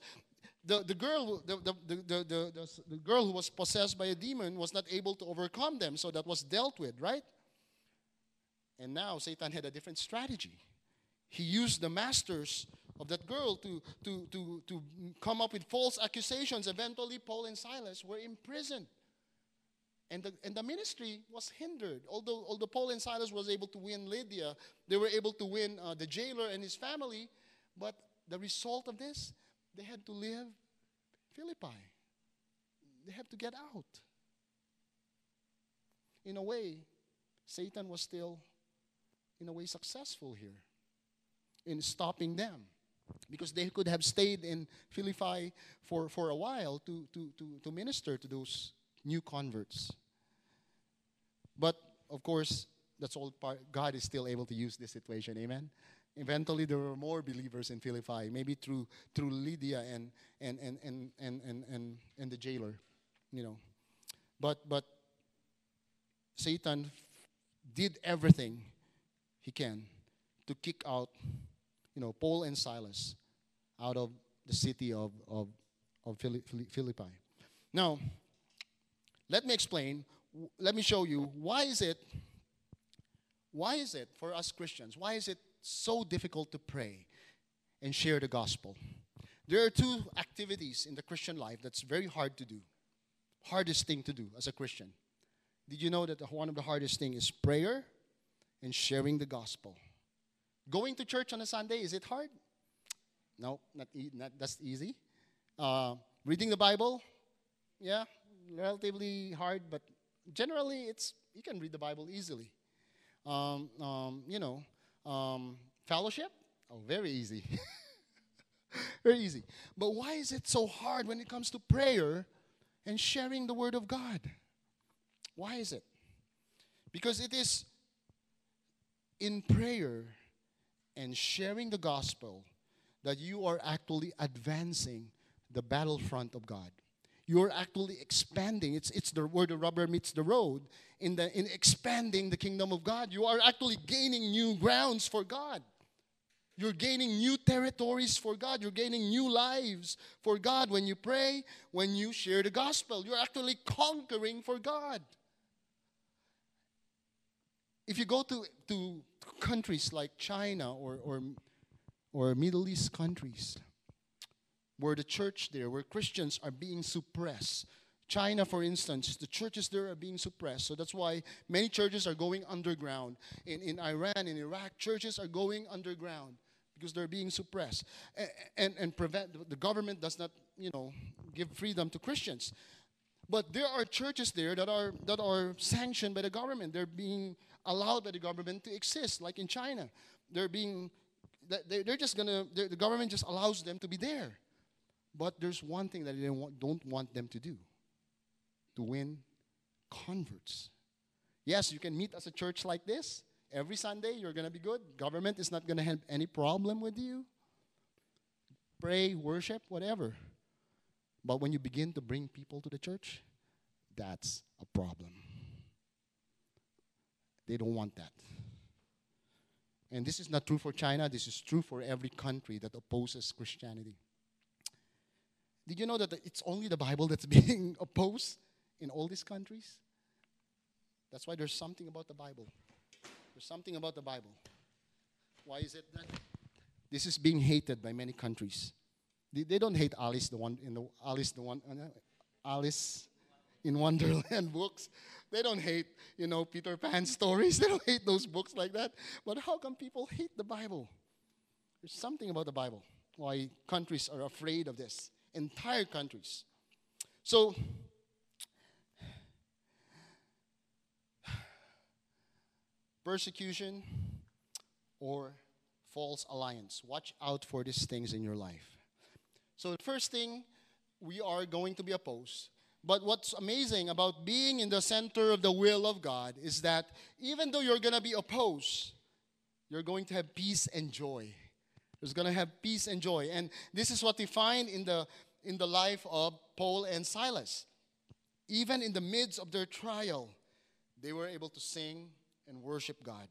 The, the, girl, the, the, the, the, the girl who was possessed by a demon was not able to overcome them, so that was dealt with, right? And now Satan had a different strategy. He used the masters of that girl to, to, to, to come up with false accusations. Eventually, Paul and Silas were imprisoned. And the, and the ministry was hindered. Although, although Paul and Silas was able to win Lydia, they were able to win uh, the jailer and his family. But the result of this, they had to leave Philippi. They had to get out. In a way, Satan was still, in a way, successful here in stopping them because they could have stayed in Philippi for, for a while to, to, to, to minister to those new converts. But of course, that's all part, God is still able to use this situation. Amen. Eventually, there were more believers in Philippi, maybe through through Lydia and and and and and and, and, and the jailer, you know. But but Satan did everything he can to kick out you know, Paul and Silas out of the city of, of, of Philippi. Now, let me explain. Let me show you why is it why is it for us Christians why is it so difficult to pray and share the gospel? There are two activities in the Christian life that's very hard to do. Hardest thing to do as a Christian. Did you know that one of the hardest thing is prayer and sharing the gospel? Going to church on a Sunday, is it hard? No, not, e- not that's easy. Uh, reading the Bible, yeah, relatively hard, but generally it's you can read the Bible easily. Um, um, you know, um, fellowship, oh, very easy. very easy. But why is it so hard when it comes to prayer and sharing the Word of God? Why is it? Because it is in prayer and sharing the gospel that you are actually advancing the battlefront of God. You're actually expanding. It's, it's the where the rubber meets the road. In, the, in expanding the kingdom of God, you are actually gaining new grounds for God. You're gaining new territories for God. You're gaining new lives for God when you pray, when you share the gospel. You're actually conquering for God. If you go to, to countries like China or, or, or Middle East countries where the church there, where Christians are being suppressed. China, for instance, the churches there are being suppressed. So that's why many churches are going underground. In, in Iran, in Iraq, churches are going underground because they're being suppressed. And, and, and prevent, the government does not, you know, give freedom to Christians. But there are churches there that are, that are sanctioned by the government. They're being allowed by the government to exist, like in China. They're being, they're just gonna, the government just allows them to be there. But there's one thing that they don't want them to do to win converts. Yes, you can meet as a church like this. Every Sunday, you're going to be good. Government is not going to have any problem with you. Pray, worship, whatever. But when you begin to bring people to the church, that's a problem. They don't want that. And this is not true for China, this is true for every country that opposes Christianity. Did you know that it's only the Bible that's being opposed in all these countries? That's why there's something about the Bible. There's something about the Bible. Why is it that this is being hated by many countries? They, don't hate Alice, the one in the Alice, the one, uh, Alice in Wonderland books. They don't hate, you know, Peter Pan stories. They don't hate those books like that. But how come people hate the Bible? There's something about the Bible why countries are afraid of this. Entire countries. So, persecution or false alliance. Watch out for these things in your life. So, the first thing we are going to be opposed but what's amazing about being in the center of the will of God is that even though you're going to be opposed, you're going to have peace and joy. You're going to have peace and joy. And this is what we find in the, in the life of Paul and Silas. Even in the midst of their trial, they were able to sing and worship God.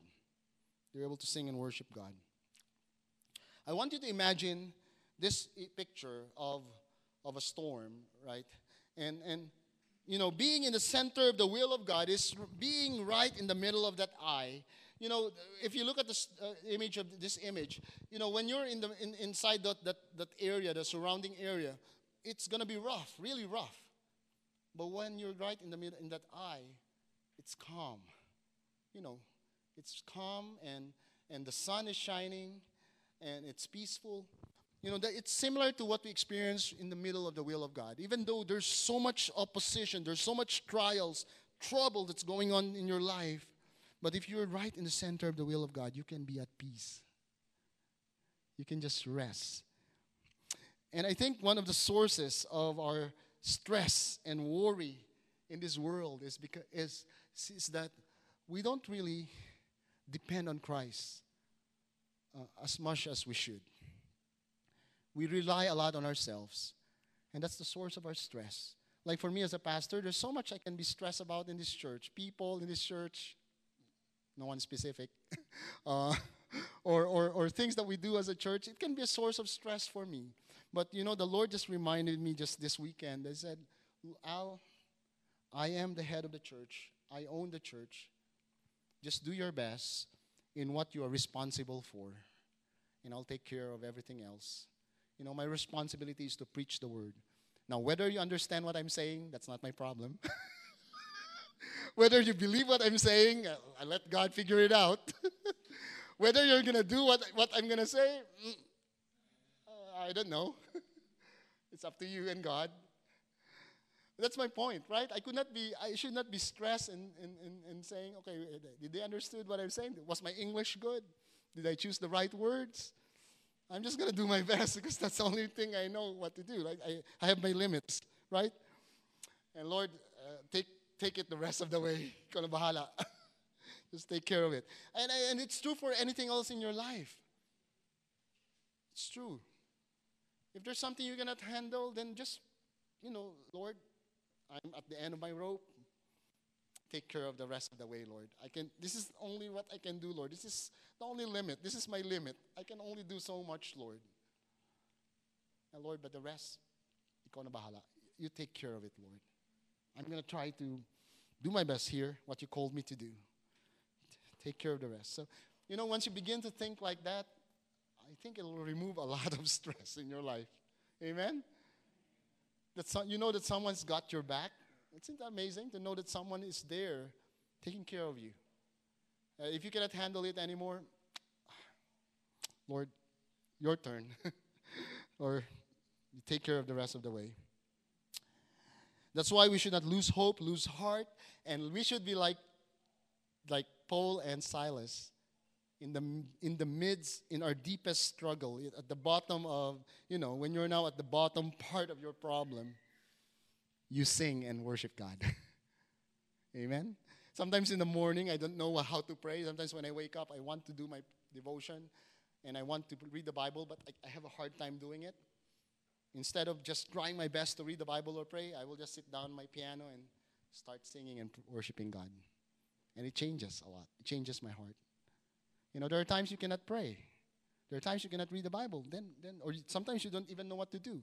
They were able to sing and worship God. I want you to imagine this picture of, of a storm, right? And, and, you know, being in the center of the will of God is being right in the middle of that eye. You know, if you look at this uh, image of this image, you know, when you're in the, in, inside that, that, that area, the surrounding area, it's to be rough, really rough. But when you're right in the middle, in that eye, it's calm. You know, it's calm and, and the sun is shining and it's peaceful. You know, that it's similar to what we experience in the middle of the will of God. Even though there's so much opposition, there's so much trials, trouble that's going on in your life, but if you're right in the center of the will of God, you can be at peace. You can just rest. And I think one of the sources of our stress and worry in this world is because is, is that we don't really depend on Christ uh, as much as we should. We rely a lot on ourselves, and that's the source of our stress. Like for me as a pastor, there's so much I can be stressed about in this church. People in this church, no one specific, uh, or, or, or things that we do as a church, it can be a source of stress for me. But you know, the Lord just reminded me just this weekend. They said, Al, I am the head of the church, I own the church. Just do your best in what you are responsible for, and I'll take care of everything else. You know, my responsibility is to preach the word. Now, whether you understand what I'm saying, that's not my problem. whether you believe what I'm saying, I let God figure it out. whether you're going to do what, what I'm going to say, mm, uh, I don't know. it's up to you and God. That's my point, right? I could not be, I should not be stressed in, in, in, in saying, okay, did they understood what I'm saying? Was my English good? Did I choose the right words? I'm just going to do my best because that's the only thing I know what to do. I, I have my limits, right? And Lord, uh, take, take it the rest of the way. bahala. just take care of it. And, and it's true for anything else in your life. It's true. If there's something you cannot handle, then just, you know, Lord, I'm at the end of my rope. Take care of the rest of the way, Lord. I can this is only what I can do, Lord. This is the only limit. This is my limit. I can only do so much, Lord. And Lord, but the rest, bahala. You take care of it, Lord. I'm going to try to do my best here, what you called me to do. Take care of the rest. So, you know, once you begin to think like that, I think it will remove a lot of stress in your life. Amen? That so, you know that someone's got your back. Isn't that amazing to know that someone is there taking care of you? Uh, if you cannot handle it anymore, Lord, your turn. or you take care of the rest of the way. That's why we should not lose hope, lose heart, and we should be like, like Paul and Silas in the, in the midst, in our deepest struggle, at the bottom of, you know, when you're now at the bottom part of your problem, you sing and worship God. Amen? Sometimes in the morning, I don't know how to pray. Sometimes when I wake up, I want to do my devotion and I want to read the Bible, but I, have a hard time doing it. Instead of just trying my best to read the Bible or pray, I will just sit down my piano and start singing and worshiping God. And it changes a lot. It changes my heart. You know, there are times you cannot pray. There are times you cannot read the Bible. Then, then, or sometimes you don't even know what to do.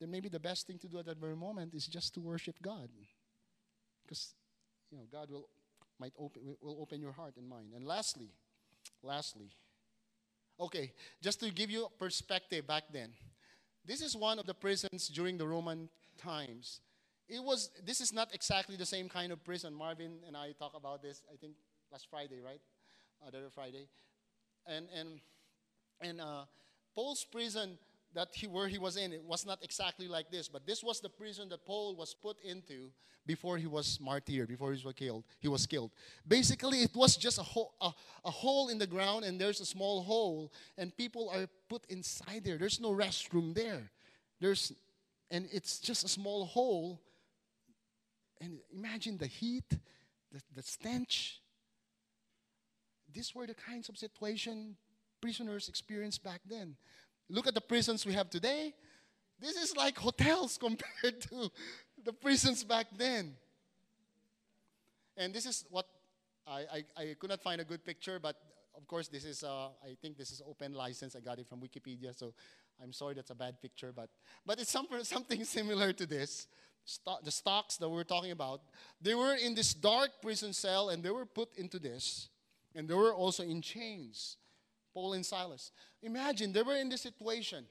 Then maybe the best thing to do at that very moment is just to worship God, because you know God will might open, will open your heart and mind. And lastly, lastly, okay, just to give you perspective back then, this is one of the prisons during the Roman times. It was, this is not exactly the same kind of prison. Marvin and I talked about this, I think, last Friday, right? Other Friday. And, and, and uh, Paul's prison that he, where he was in, it was not exactly like this, but this was the prison that Paul was put into before he was martyred, before he was killed. He was killed. Basically, it was just a hole, a, a hole in the ground, and there's a small hole, and people are put inside there. There's no restroom there. There's, and it's just a small hole. And imagine the heat, the, the stench. these were the kinds of situation prisoners experienced back then. Look at the prisons we have today. This is like hotels compared to the prisons back then. And this is what I, I, I could not find a good picture, but of course, this is, uh, I think this is open license. I got it from Wikipedia, so I'm sorry that's a bad picture, but, but it's some, something similar to this. the stocks that we're talking about, they were in this dark prison cell and they were put into this, and they were also in chains. Paul and Silas. Imagine they were in this situation,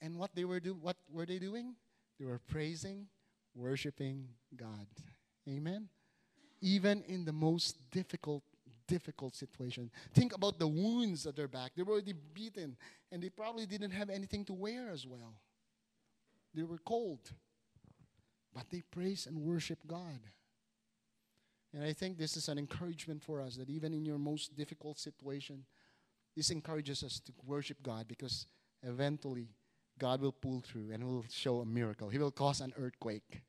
and what they were do, what were they doing? They were praising, worshiping God. Amen. Even in the most difficult difficult situation. Think about the wounds at their back. They were already beaten, and they probably didn't have anything to wear as well. They were cold. But they praise and worship God. And I think this is an encouragement for us that even in your most difficult situation, this encourages us to worship God because eventually God will pull through and will show a miracle. He will cause an earthquake.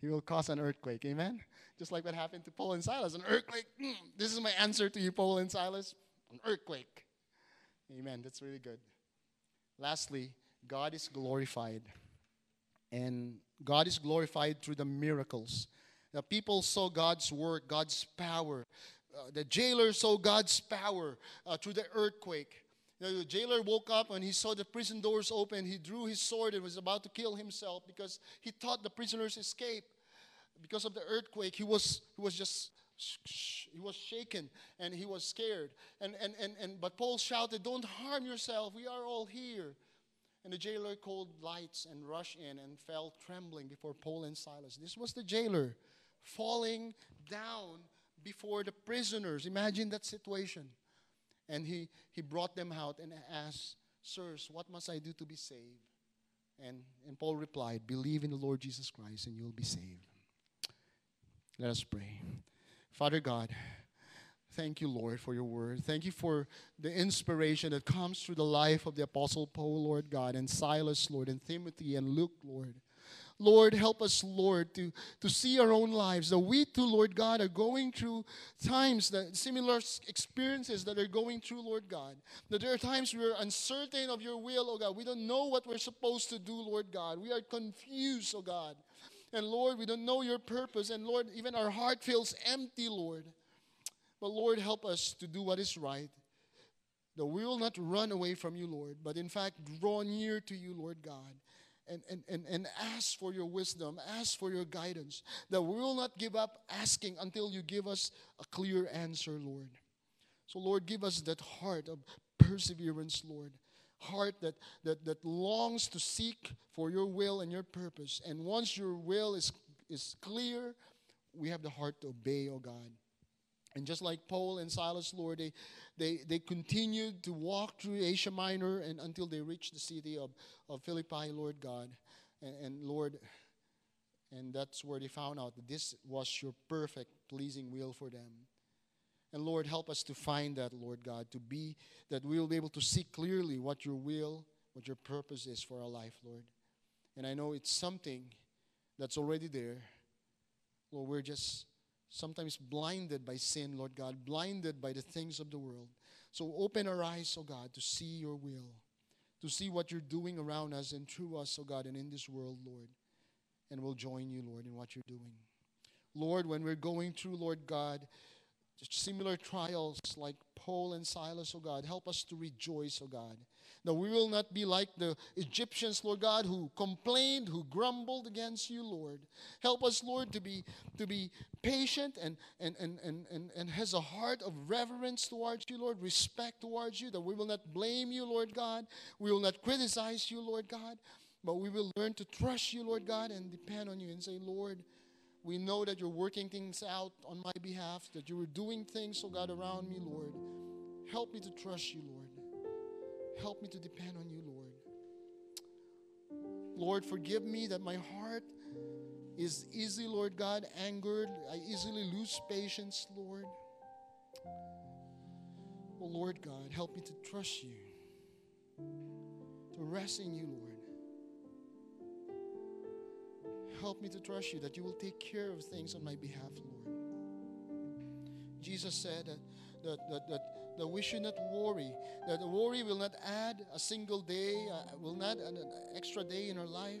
He will cause an earthquake. Amen? Just like what happened to Paul and Silas. An earthquake. Mm, this is my answer to you, Paul and Silas. An earthquake. Amen. That's really good. Lastly, God is glorified. And God is glorified through the miracles. The people saw God's work, God's power. Uh, the jailer saw God's power uh, through the earthquake. The jailer woke up and he saw the prison doors open. He drew his sword and was about to kill himself because he thought the prisoners escaped. Because of the earthquake, he was, he was just he was shaken and he was scared. And, and, and, and, but Paul shouted, Don't harm yourself, we are all here. And the jailer called lights and rushed in and fell trembling before Paul and Silas. This was the jailer falling down before the prisoners. Imagine that situation. And he, he brought them out and asked, Sirs, what must I do to be saved? And, and Paul replied, Believe in the Lord Jesus Christ and you'll be saved. Let us pray. Father God, thank you, Lord, for your word. Thank you for the inspiration that comes through the life of the Apostle Paul, Lord God, and Silas, Lord, and Timothy and Luke, Lord. Lord, help us, Lord, to, to see our own lives. That we too, Lord God, are going through times that similar experiences that are going through, Lord God. That there are times we are uncertain of your will, oh God. We don't know what we're supposed to do, Lord God. We are confused, oh God. And Lord, we don't know your purpose. And Lord, even our heart feels empty, Lord. But Lord, help us to do what is right. That we will not run away from you, Lord, but in fact draw near to you, Lord God and, and, and, and ask for your wisdom, ask for your guidance, that we will not give up asking until you give us a clear answer, Lord. So, Lord, give us that heart of perseverance, Lord. Heart that, that, that longs to seek for your will and your purpose. And once your will is, is clear, we have the heart to obey, oh God. And just like Paul and Silas, Lord, they, they, they continued to walk through Asia Minor and until they reached the city of, of Philippi, Lord God. And, and Lord, and that's where they found out that this was your perfect, pleasing will for them. And Lord, help us to find that, Lord God, to be that we will be able to see clearly what your will, what your purpose is for our life, Lord. And I know it's something that's already there. Lord, we're just sometimes blinded by sin, Lord God, blinded by the things of the world. So open our eyes, oh God, to see your will, to see what you're doing around us and through us, oh God, and in this world, Lord. And we'll join you, Lord, in what you're doing. Lord, when we're going through, Lord God, similar trials like Paul and Silas, oh God, help us to rejoice, oh God that we will not be like the Egyptians, Lord God, who complained, who grumbled against you, Lord. Help us, Lord, to be to be patient and and and and and, and has a heart of reverence towards you, Lord, respect towards you, that we will not blame you, Lord God. We will not criticize you, Lord God, but we will learn to trust you, Lord God, and depend on you and say, Lord, we know that you're working things out on my behalf, that you are doing things, oh God, around me, Lord. Help me to trust you, Lord. Help me to depend on you, Lord. Lord, forgive me that my heart is easily, Lord God, angered. I easily lose patience, Lord. Oh, Lord God, help me to trust you, to rest in you, Lord. Help me to trust you that you will take care of things on my behalf, Lord. Jesus said that, that, that, that, that we should not worry, that worry will not add a single day, uh, will not add an extra day in our life.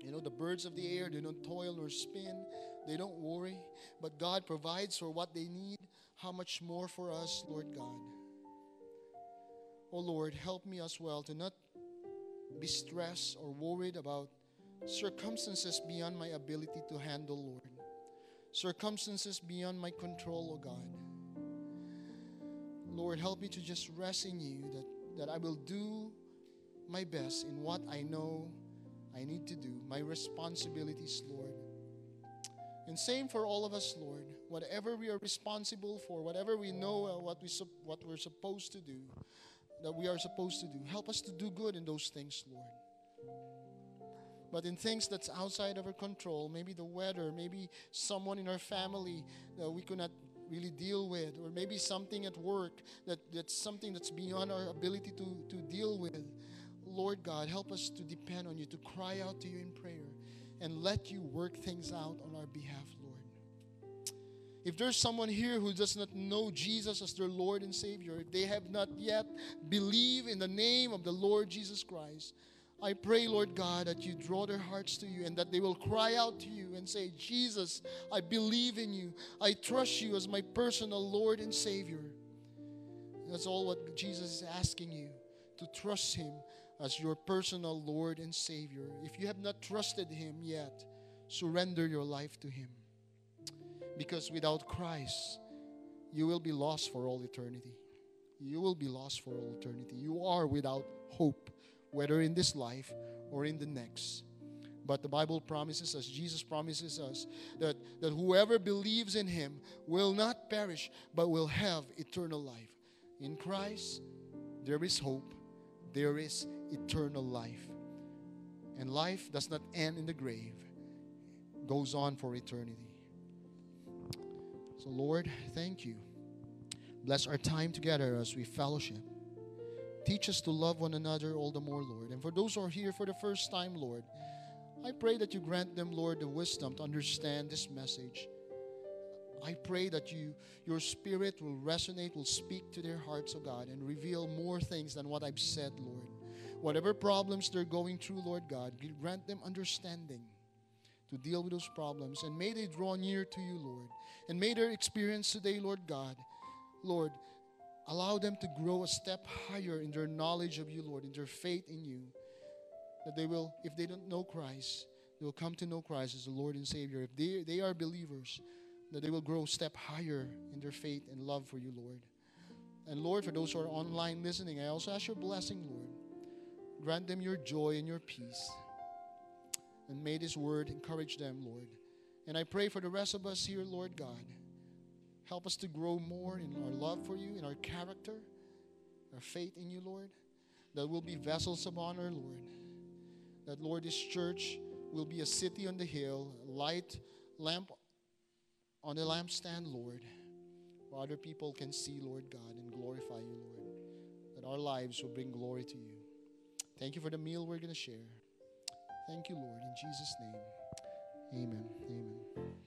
You know, the birds of the air, they don't toil nor spin, they don't worry, but God provides for what they need. How much more for us, Lord God? Oh Lord, help me as well to not be stressed or worried about circumstances beyond my ability to handle, Lord. Circumstances beyond my control, oh God. Lord, help me to just rest in you that, that I will do my best in what I know I need to do, my responsibilities, Lord. And same for all of us, Lord. Whatever we are responsible for, whatever we know uh, what, we what we're supposed to do, that we are supposed to do, help us to do good in those things, Lord. But in things that's outside of our control, maybe the weather, maybe someone in our family that we could not really deal with, or maybe something at work that, that's something that's beyond our ability to, to deal with. Lord God, help us to depend on you, to cry out to you in prayer, and let you work things out on our behalf, Lord. If there's someone here who does not know Jesus as their Lord and Savior, if they have not yet believed in the name of the Lord Jesus Christ, I pray, Lord God, that you draw their hearts to you and that they will cry out to you and say, Jesus, I believe in you. I trust you as my personal Lord and Savior. That's all what Jesus is asking you to trust Him as your personal Lord and Savior. If you have not trusted Him yet, surrender your life to Him. Because without Christ, you will be lost for all eternity. You will be lost for all eternity. You are without hope whether in this life or in the next. But the Bible promises us, Jesus promises us, that, that whoever believes in him will not perish, but will have eternal life. In Christ, there is hope, there is eternal life. And life does not end in the grave, goes on for eternity. So, Lord, thank you. Bless our time together as we fellowship. Teach us to love one another all the more, Lord. And for those who are here for the first time, Lord, I pray that you grant them, Lord, the wisdom to understand this message. I pray that you, your spirit will resonate, will speak to their hearts, oh God, and reveal more things than what I've said, Lord. Whatever problems they're going through, Lord God, grant them understanding to deal with those problems. And may they draw near to you, Lord. And may their experience today, Lord God, Lord, Allow them to grow a step higher in their knowledge of you, Lord, in their faith in you. That they will, if they don't know Christ, they will come to know Christ as the Lord and Savior. If they, they are believers, that they will grow a step higher in their faith and love for you, Lord. And Lord, for those who are online listening, I also ask your blessing, Lord. Grant them your joy and your peace. And may this word encourage them, Lord. And I pray for the rest of us here, Lord God Help us to grow more in our love for you, in our character, our faith in you, Lord. That we'll be vessels of honor, Lord. That, Lord, this church will be a city on the hill, light lamp on the lampstand, Lord, where other people can see, Lord God, and glorify you, Lord. That our lives will bring glory to you. Thank you for the meal we're going to share. Thank you, Lord, in Jesus' name. Amen. Amen.